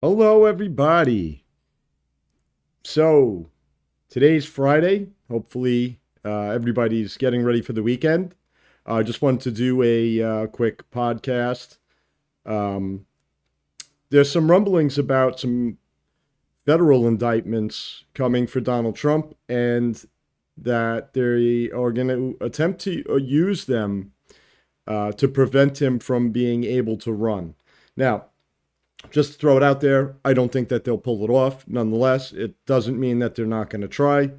Hello, everybody. So, today's Friday. Hopefully, uh, everybody's getting ready for the weekend. I uh, just wanted to do a uh, quick podcast. Um, there's some rumblings about some federal indictments coming for Donald Trump, and that they are going to attempt to uh, use them uh, to prevent him from being able to run. Now, just throw it out there, I don't think that they'll pull it off. Nonetheless, it doesn't mean that they're not going to try.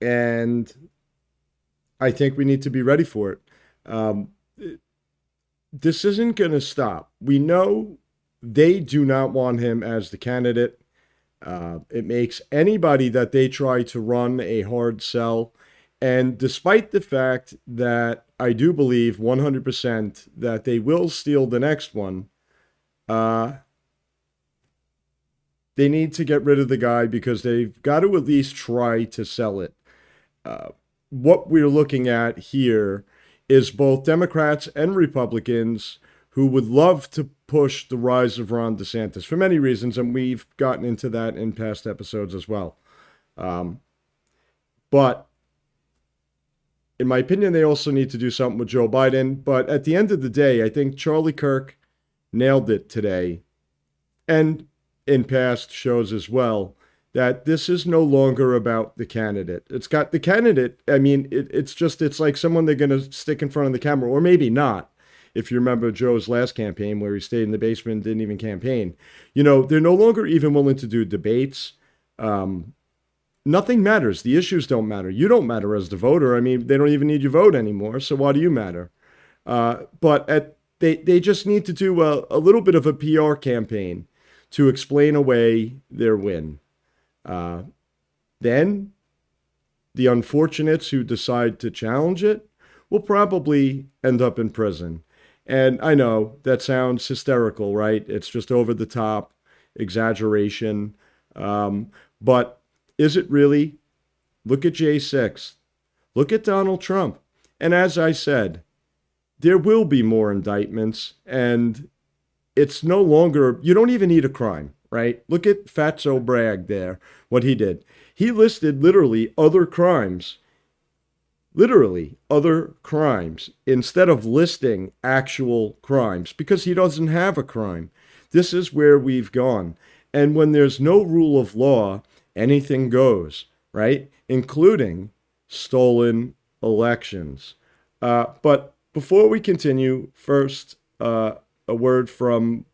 And I think we need to be ready for it. Um, this isn't going to stop. We know they do not want him as the candidate. Uh, it makes anybody that they try to run a hard sell. And despite the fact that I do believe 100% that they will steal the next one, uh, they need to get rid of the guy because they've got to at least try to sell it. Uh, what we're looking at here is both Democrats and Republicans who would love to push the rise of Ron DeSantis for many reasons, and we've gotten into that in past episodes as well. Um, but in my opinion, they also need to do something with Joe Biden. But at the end of the day, I think Charlie Kirk nailed it today, and in past shows as well, that this is no longer about the candidate. It's got the candidate. I mean, it, it's just, it's like someone they're going to stick in front of the camera, or maybe not. If you remember Joe's last campaign where he stayed in the basement and didn't even campaign, you know, they're no longer even willing to do debates. Um, nothing matters. The issues don't matter. You don't matter as the voter. I mean, they don't even need your vote anymore. So why do you matter? Uh, but at they they just need to do a, a little bit of a PR campaign to explain away their win. Uh, then the unfortunates who decide to challenge it will probably end up in prison. And I know that sounds hysterical, right? It's just over the top, exaggeration. Um, but is it really? Look at J6. Look at Donald Trump. And as I said, there will be more indictments and it's no longer you don't even need a crime right? Look at fatso bragg there what he did. He listed literally other crimes literally other crimes instead of listing actual crimes because he doesn't have a crime. This is where we've gone. And when there's no rule of law anything goes right? Including stolen elections. Uh, but before we continue, first, uh, a word from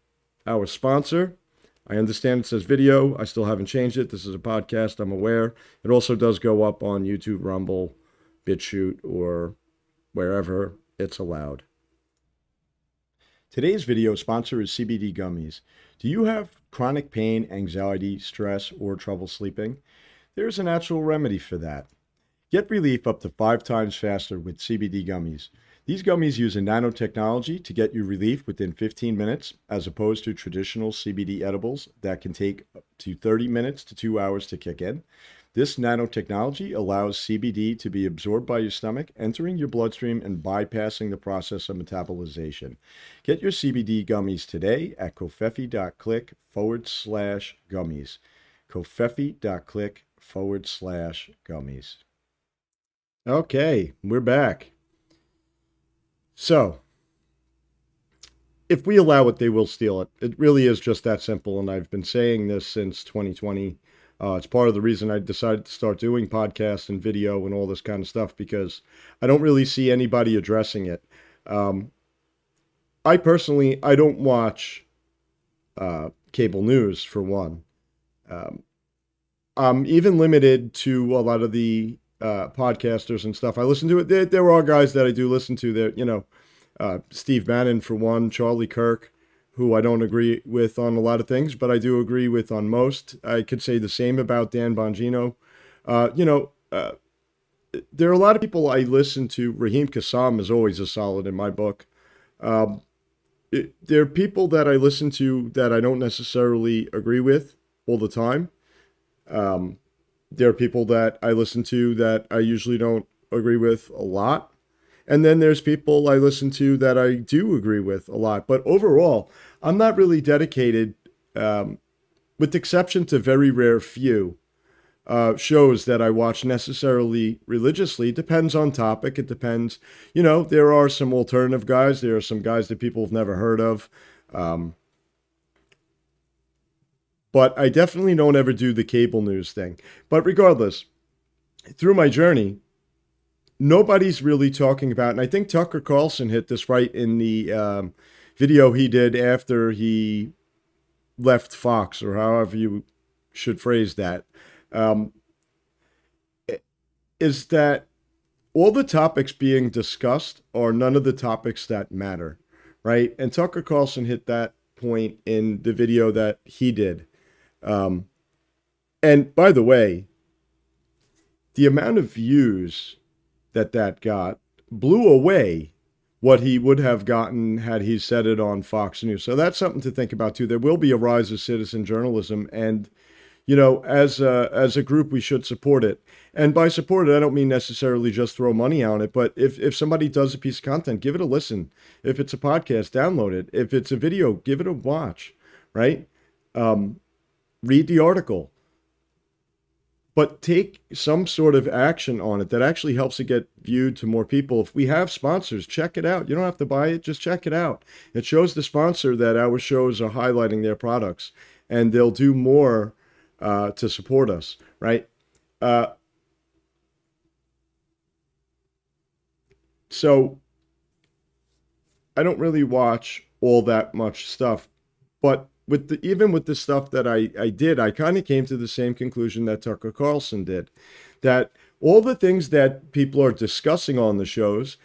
our sponsor. I understand it says video. I still haven't changed it. This is a podcast, I'm aware. It also does go up on YouTube, Rumble, BitChute, or wherever it's allowed. Today's video sponsor is CBD Gummies. Do you have chronic pain, anxiety, stress, or trouble sleeping? There's a natural remedy for that. Get relief up to five times faster with CBD Gummies. These gummies use a nanotechnology to get you relief within 15 minutes, as opposed to traditional CBD edibles that can take up to 30 minutes to two hours to kick in. This nanotechnology allows CBD to be absorbed by your stomach, entering your bloodstream and bypassing the process of metabolization. Get your CBD gummies today at covfefe.click forward slash gummies. covfefe.click forward slash gummies. Okay, we're back. So, if we allow it, they will steal it. It really is just that simple. And I've been saying this since 2020. Uh, it's part of the reason I decided to start doing podcasts and video and all this kind of stuff because I don't really see anybody addressing it. Um, I personally, I don't watch uh, cable news for one. Um, I'm even limited to a lot of the uh, podcasters and stuff. I listen to it. There, there are guys that I do listen to. There, you know, uh, Steve Bannon for one, Charlie Kirk, who I don't agree with on a lot of things, but I do agree with on most. I could say the same about Dan Bongino. Uh, you know, uh, there are a lot of people I listen to. Raheem Kassam is always a solid in my book. Um, it, there are people that I listen to that I don't necessarily agree with all the time. Um, there are people that I listen to that I usually don't agree with a lot. And then there's people I listen to that I do agree with a lot. But overall, I'm not really dedicated um, with the exception to very rare few uh, shows that I watch necessarily religiously. Depends on topic. It depends. You know, there are some alternative guys. There are some guys that people have never heard of. Um, but I definitely don't ever do the cable news thing. But regardless, through my journey, nobody's really talking about, and I think Tucker Carlson hit this right in the um, video he did after he left Fox, or however you should phrase that um, is that all the topics being discussed are none of the topics that matter, right? And Tucker Carlson hit that point in the video that he did. Um, and by the way, the amount of views that that got blew away what he would have gotten had he said it on Fox News. So that's something to think about too. There will be a rise of citizen journalism, and you know, as a, as a group, we should support it. And by support it, I don't mean necessarily just throw money on it, but if, if somebody does a piece of content, give it a listen. If it's a podcast, download it. If it's a video, give it a watch, right? Um, read the article. But take some sort of action on it that actually helps it get viewed to more people. If we have sponsors, check it out. You don't have to buy it, just check it out. It shows the sponsor that our shows are highlighting their products and they'll do more uh, to support us, right? Uh, so I don't really watch all that much stuff, but with the, even with the stuff that I, I did, I kind of came to the same conclusion that Tucker Carlson did, that all the things that people are discussing on the shows,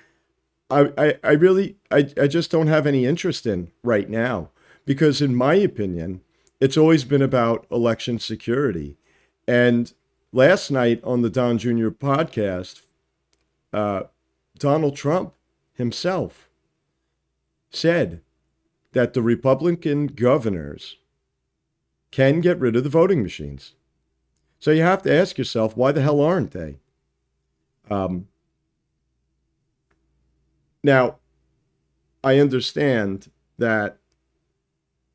I, I, I really I, I just don't have any interest in right now because in my opinion, it's always been about election security. And last night on the Don Jr. podcast, uh, Donald Trump himself said that the Republican governors can get rid of the voting machines. So you have to ask yourself, why the hell aren't they? Um, now, I understand that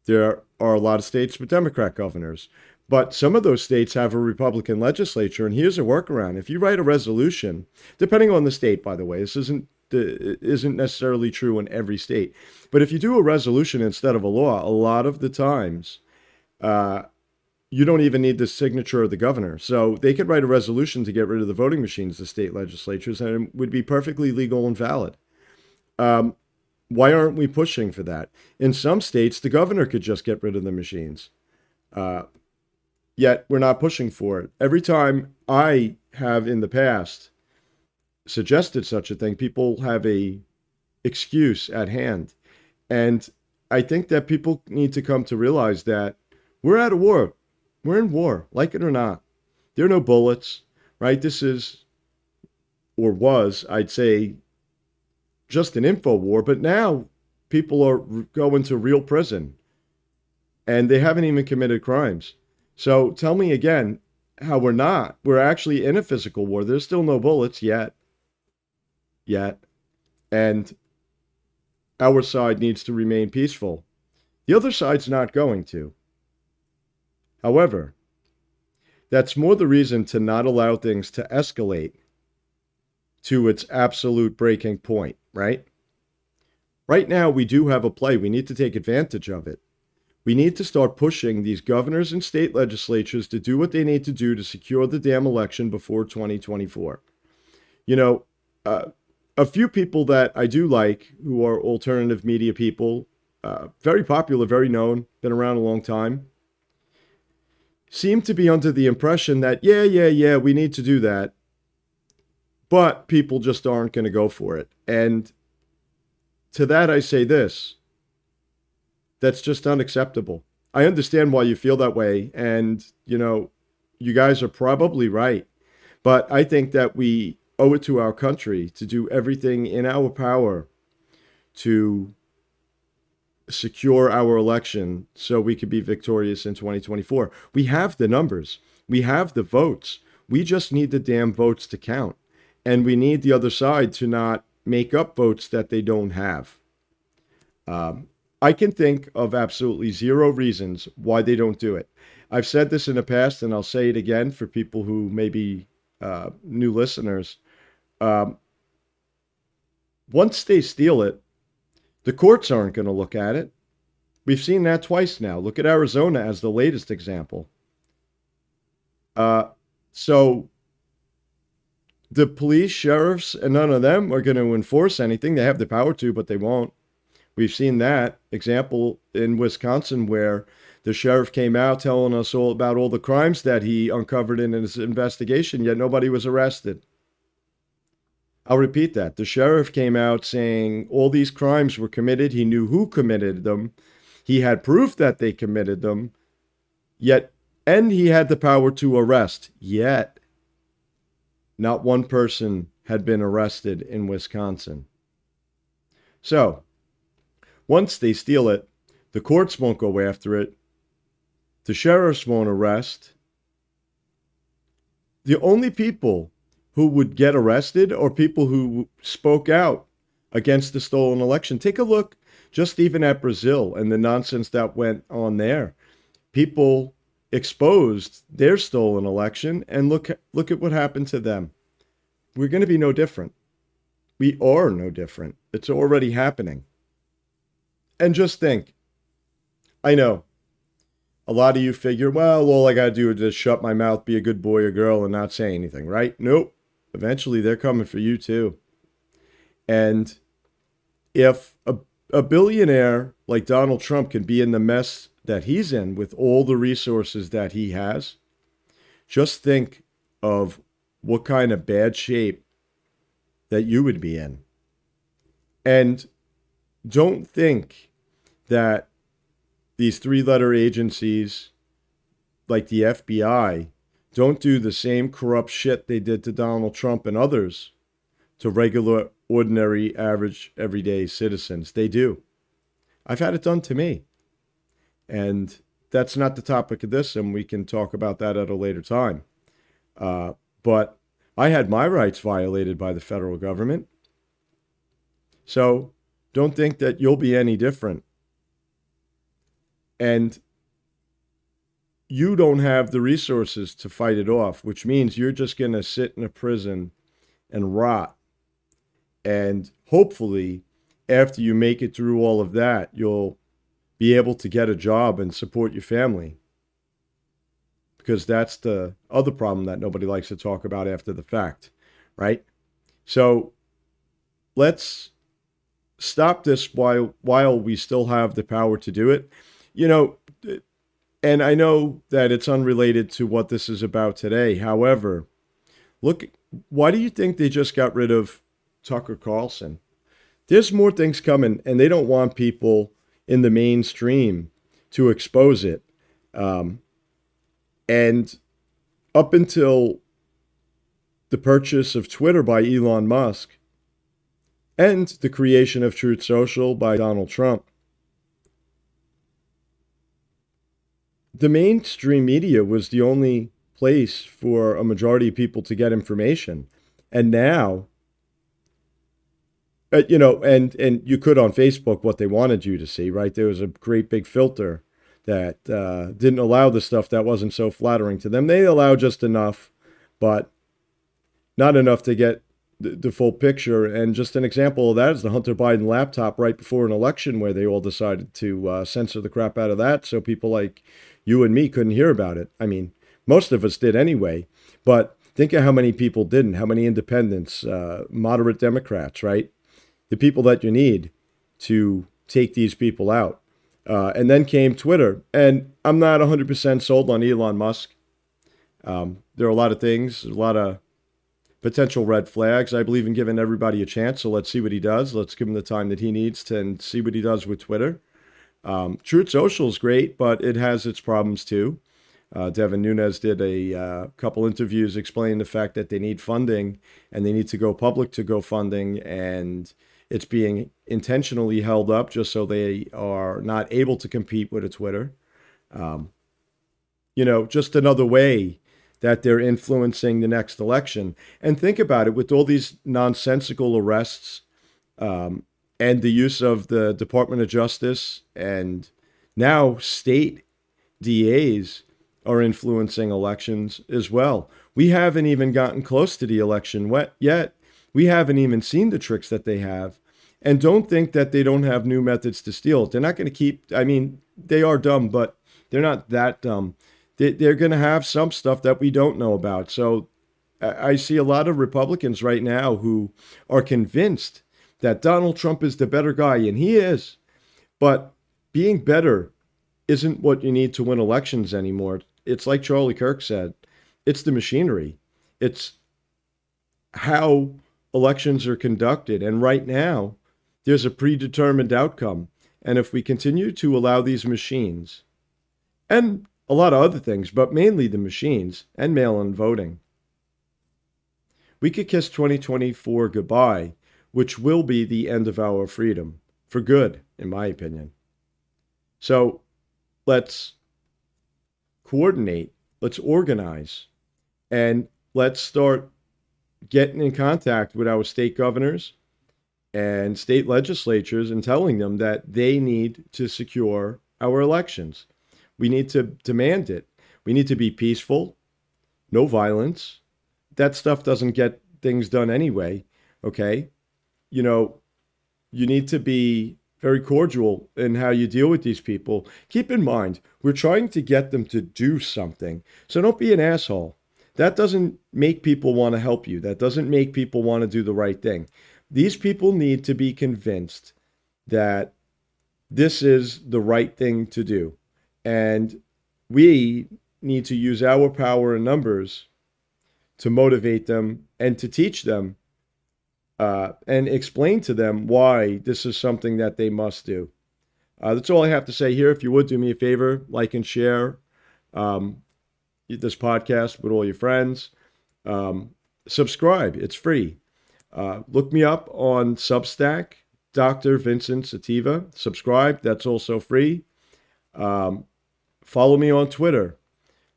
there are a lot of states with Democrat governors. But some of those states have a Republican legislature, and here's a workaround. If you write a resolution, depending on the state, by the way, this isn't isn't necessarily true in every state, but if you do a resolution instead of a law, a lot of the times, uh, you don't even need the signature of the governor. So they could write a resolution to get rid of the voting machines, the state legislatures, and it would be perfectly legal and valid. Um, why aren't we pushing for that? In some states, the governor could just get rid of the machines. Uh, yet we're not pushing for it. Every time I have in the past suggested such a thing, people have a excuse at hand. And I think that people need to come to realize that we're at a war. We're in war, like it or not. There are no bullets, right? This is, or was, I'd say, just an info war, but now people are going to real prison and they haven't even committed crimes. So tell me again how we're not. We're actually in a physical war. There's still no bullets yet. Yet. And our side needs to remain peaceful. The other side's not going to. However, that's more the reason to not allow things to escalate to its absolute breaking point right? Right now, we do have a play. We need to take advantage of it. We need to start pushing these governors and state legislatures to do what they need to do to secure the damn election before 2024. You know, uh, a few people that I do like who are alternative media people, uh, very popular, very known, been around a long time, seem to be under the impression that, yeah, yeah, yeah, we need to do that but people just aren't going to go for it. And to that, I say this that's just unacceptable. I understand why you feel that way. And, you know, you guys are probably right. But I think that we owe it to our country to do everything in our power to secure our election so we could be victorious in 2024. We have the numbers, we have the votes. We just need the damn votes to count and we need the other side to not make up votes that they don't have. Um, I can think of absolutely zero reasons why they don't do it. I've said this in the past, and I'll say it again for people who may be uh, new listeners. Um, once they steal it, the courts aren't going to look at it. We've seen that twice now. Look at Arizona as the latest example. Uh, so the police, sheriffs, and none of them are going to enforce anything. They have the power to, but they won't. We've seen that example in Wisconsin where the sheriff came out telling us all about all the crimes that he uncovered in his investigation, yet nobody was arrested. I'll repeat that. The sheriff came out saying all these crimes were committed. He knew who committed them. He had proof that they committed them. Yet, and he had the power to arrest. Yet, not one person had been arrested in Wisconsin. So, once they steal it, the courts won't go after it. The sheriffs won't arrest. The only people who would get arrested or people who spoke out against the stolen election. Take a look just even at Brazil and the nonsense that went on there. People exposed their stolen election and look look at what happened to them. We're going to be no different. We are no different. It's already happening. And just think. I know a lot of you figure, well, all I got to do is just shut my mouth, be a good boy or girl, and not say anything, right? Nope. Eventually, they're coming for you too. And if a, a billionaire like Donald Trump can be in the mess that he's in with all the resources that he has, just think of what kind of bad shape that you would be in. And don't think that these three letter agencies like the FBI don't do the same corrupt shit they did to Donald Trump and others to regular, ordinary, average, everyday citizens. They do. I've had it done to me. And that's not the topic of this, and we can talk about that at a later time. Uh, but I had my rights violated by the federal government. So don't think that you'll be any different. And you don't have the resources to fight it off, which means you're just going to sit in a prison and rot. And hopefully, after you make it through all of that, you'll be able to get a job and support your family. Because that's the other problem that nobody likes to talk about after the fact, right? So let's stop this while while we still have the power to do it. You know, and I know that it's unrelated to what this is about today. However, look, why do you think they just got rid of Tucker Carlson? There's more things coming, and they don't want people in the mainstream to expose it. Um, and up until the purchase of Twitter by Elon Musk and the creation of Truth Social by Donald Trump, the mainstream media was the only place for a majority of people to get information. And now, uh, you know, and and you could on Facebook what they wanted you to see, right? There was a great big filter that uh, didn't allow the stuff that wasn't so flattering to them. They allow just enough, but not enough to get the, the full picture. And just an example of that is the Hunter Biden laptop right before an election, where they all decided to uh, censor the crap out of that, so people like you and me couldn't hear about it. I mean, most of us did anyway, but think of how many people didn't, how many independents, uh, moderate Democrats, right? The people that you need to take these people out. Uh, and then came Twitter. And I'm not 100% sold on Elon Musk. Um, there are a lot of things, a lot of potential red flags. I believe in giving everybody a chance. So let's see what he does. Let's give him the time that he needs to and see what he does with Twitter. Um, Truth Social is great, but it has its problems too. Uh, Devin Nunes did a uh, couple interviews explaining the fact that they need funding and they need to go public to go funding, and it's being intentionally held up just so they are not able to compete with a Twitter. Um, you know, just another way that they're influencing the next election. And think about it with all these nonsensical arrests um, and the use of the Department of Justice and now state DAs are influencing elections as well. We haven't even gotten close to the election yet. We haven't even seen the tricks that they have. And don't think that they don't have new methods to steal. They're not going to keep, I mean, they are dumb, but they're not that dumb. They're going to have some stuff that we don't know about. So I see a lot of Republicans right now who are convinced that Donald Trump is the better guy, and he is. But being better isn't what you need to win elections anymore. It's like Charlie Kirk said it's the machinery, it's how elections are conducted. And right now, there's a predetermined outcome. And if we continue to allow these machines, and a lot of other things, but mainly the machines and mail in voting, we could kiss 2024 goodbye, which will be the end of our freedom for good, in my opinion. So let's coordinate, let's organize, and let's start getting in contact with our state governors and state legislatures and telling them that they need to secure our elections. We need to demand it. We need to be peaceful, no violence. That stuff doesn't get things done anyway. Okay. You know, you need to be very cordial in how you deal with these people. Keep in mind, we're trying to get them to do something. So don't be an asshole. That doesn't make people want to help you. That doesn't make people want to do the right thing. These people need to be convinced that this is the right thing to do. And we need to use our power and numbers to motivate them and to teach them uh, and explain to them why this is something that they must do. Uh, that's all I have to say here. If you would do me a favor, like and share um, this podcast with all your friends. Um, subscribe, it's free. Uh, look me up on Substack, Dr. Vincent Sativa. Subscribe, that's also free. Um, follow me on Twitter.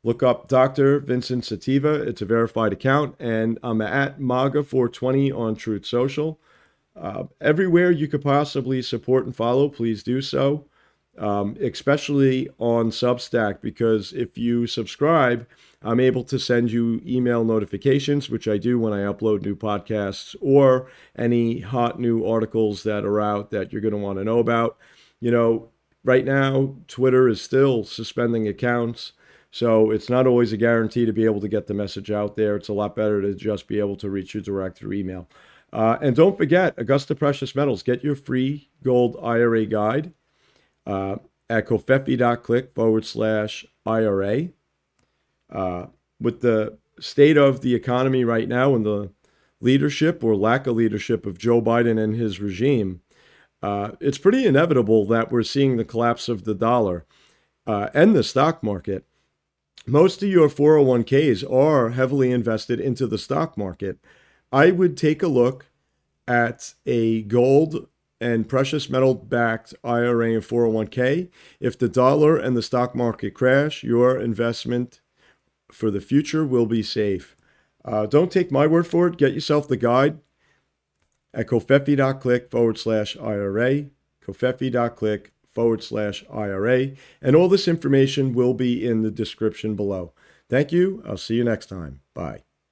Look up Dr. Vincent Sativa. It's a verified account, and I'm at MAGA420 on Truth Social. Uh, everywhere you could possibly support and follow, please do so, um, especially on Substack, because if you subscribe, I'm able to send you email notifications, which I do when I upload new podcasts or any hot new articles that are out that you're going to want to know about. You know, right now, Twitter is still suspending accounts. So it's not always a guarantee to be able to get the message out there. It's a lot better to just be able to reach you direct through email. Uh, and don't forget, Augusta Precious Metals, get your free gold IRA guide uh, at covfefe.click forward slash IRA uh, with the state of the economy right now and the leadership or lack of leadership of Joe Biden and his regime, uh, it's pretty inevitable that we're seeing the collapse of the dollar uh, and the stock market. Most of your 401ks are heavily invested into the stock market. I would take a look at a gold and precious metal backed IRA and 401k. If the dollar and the stock market crash, your investment for the future will be safe. Uh, don't take my word for it. Get yourself the guide at covfefe.click forward slash IRA, covfefe.click forward slash IRA. And all this information will be in the description below. Thank you. I'll see you next time. Bye.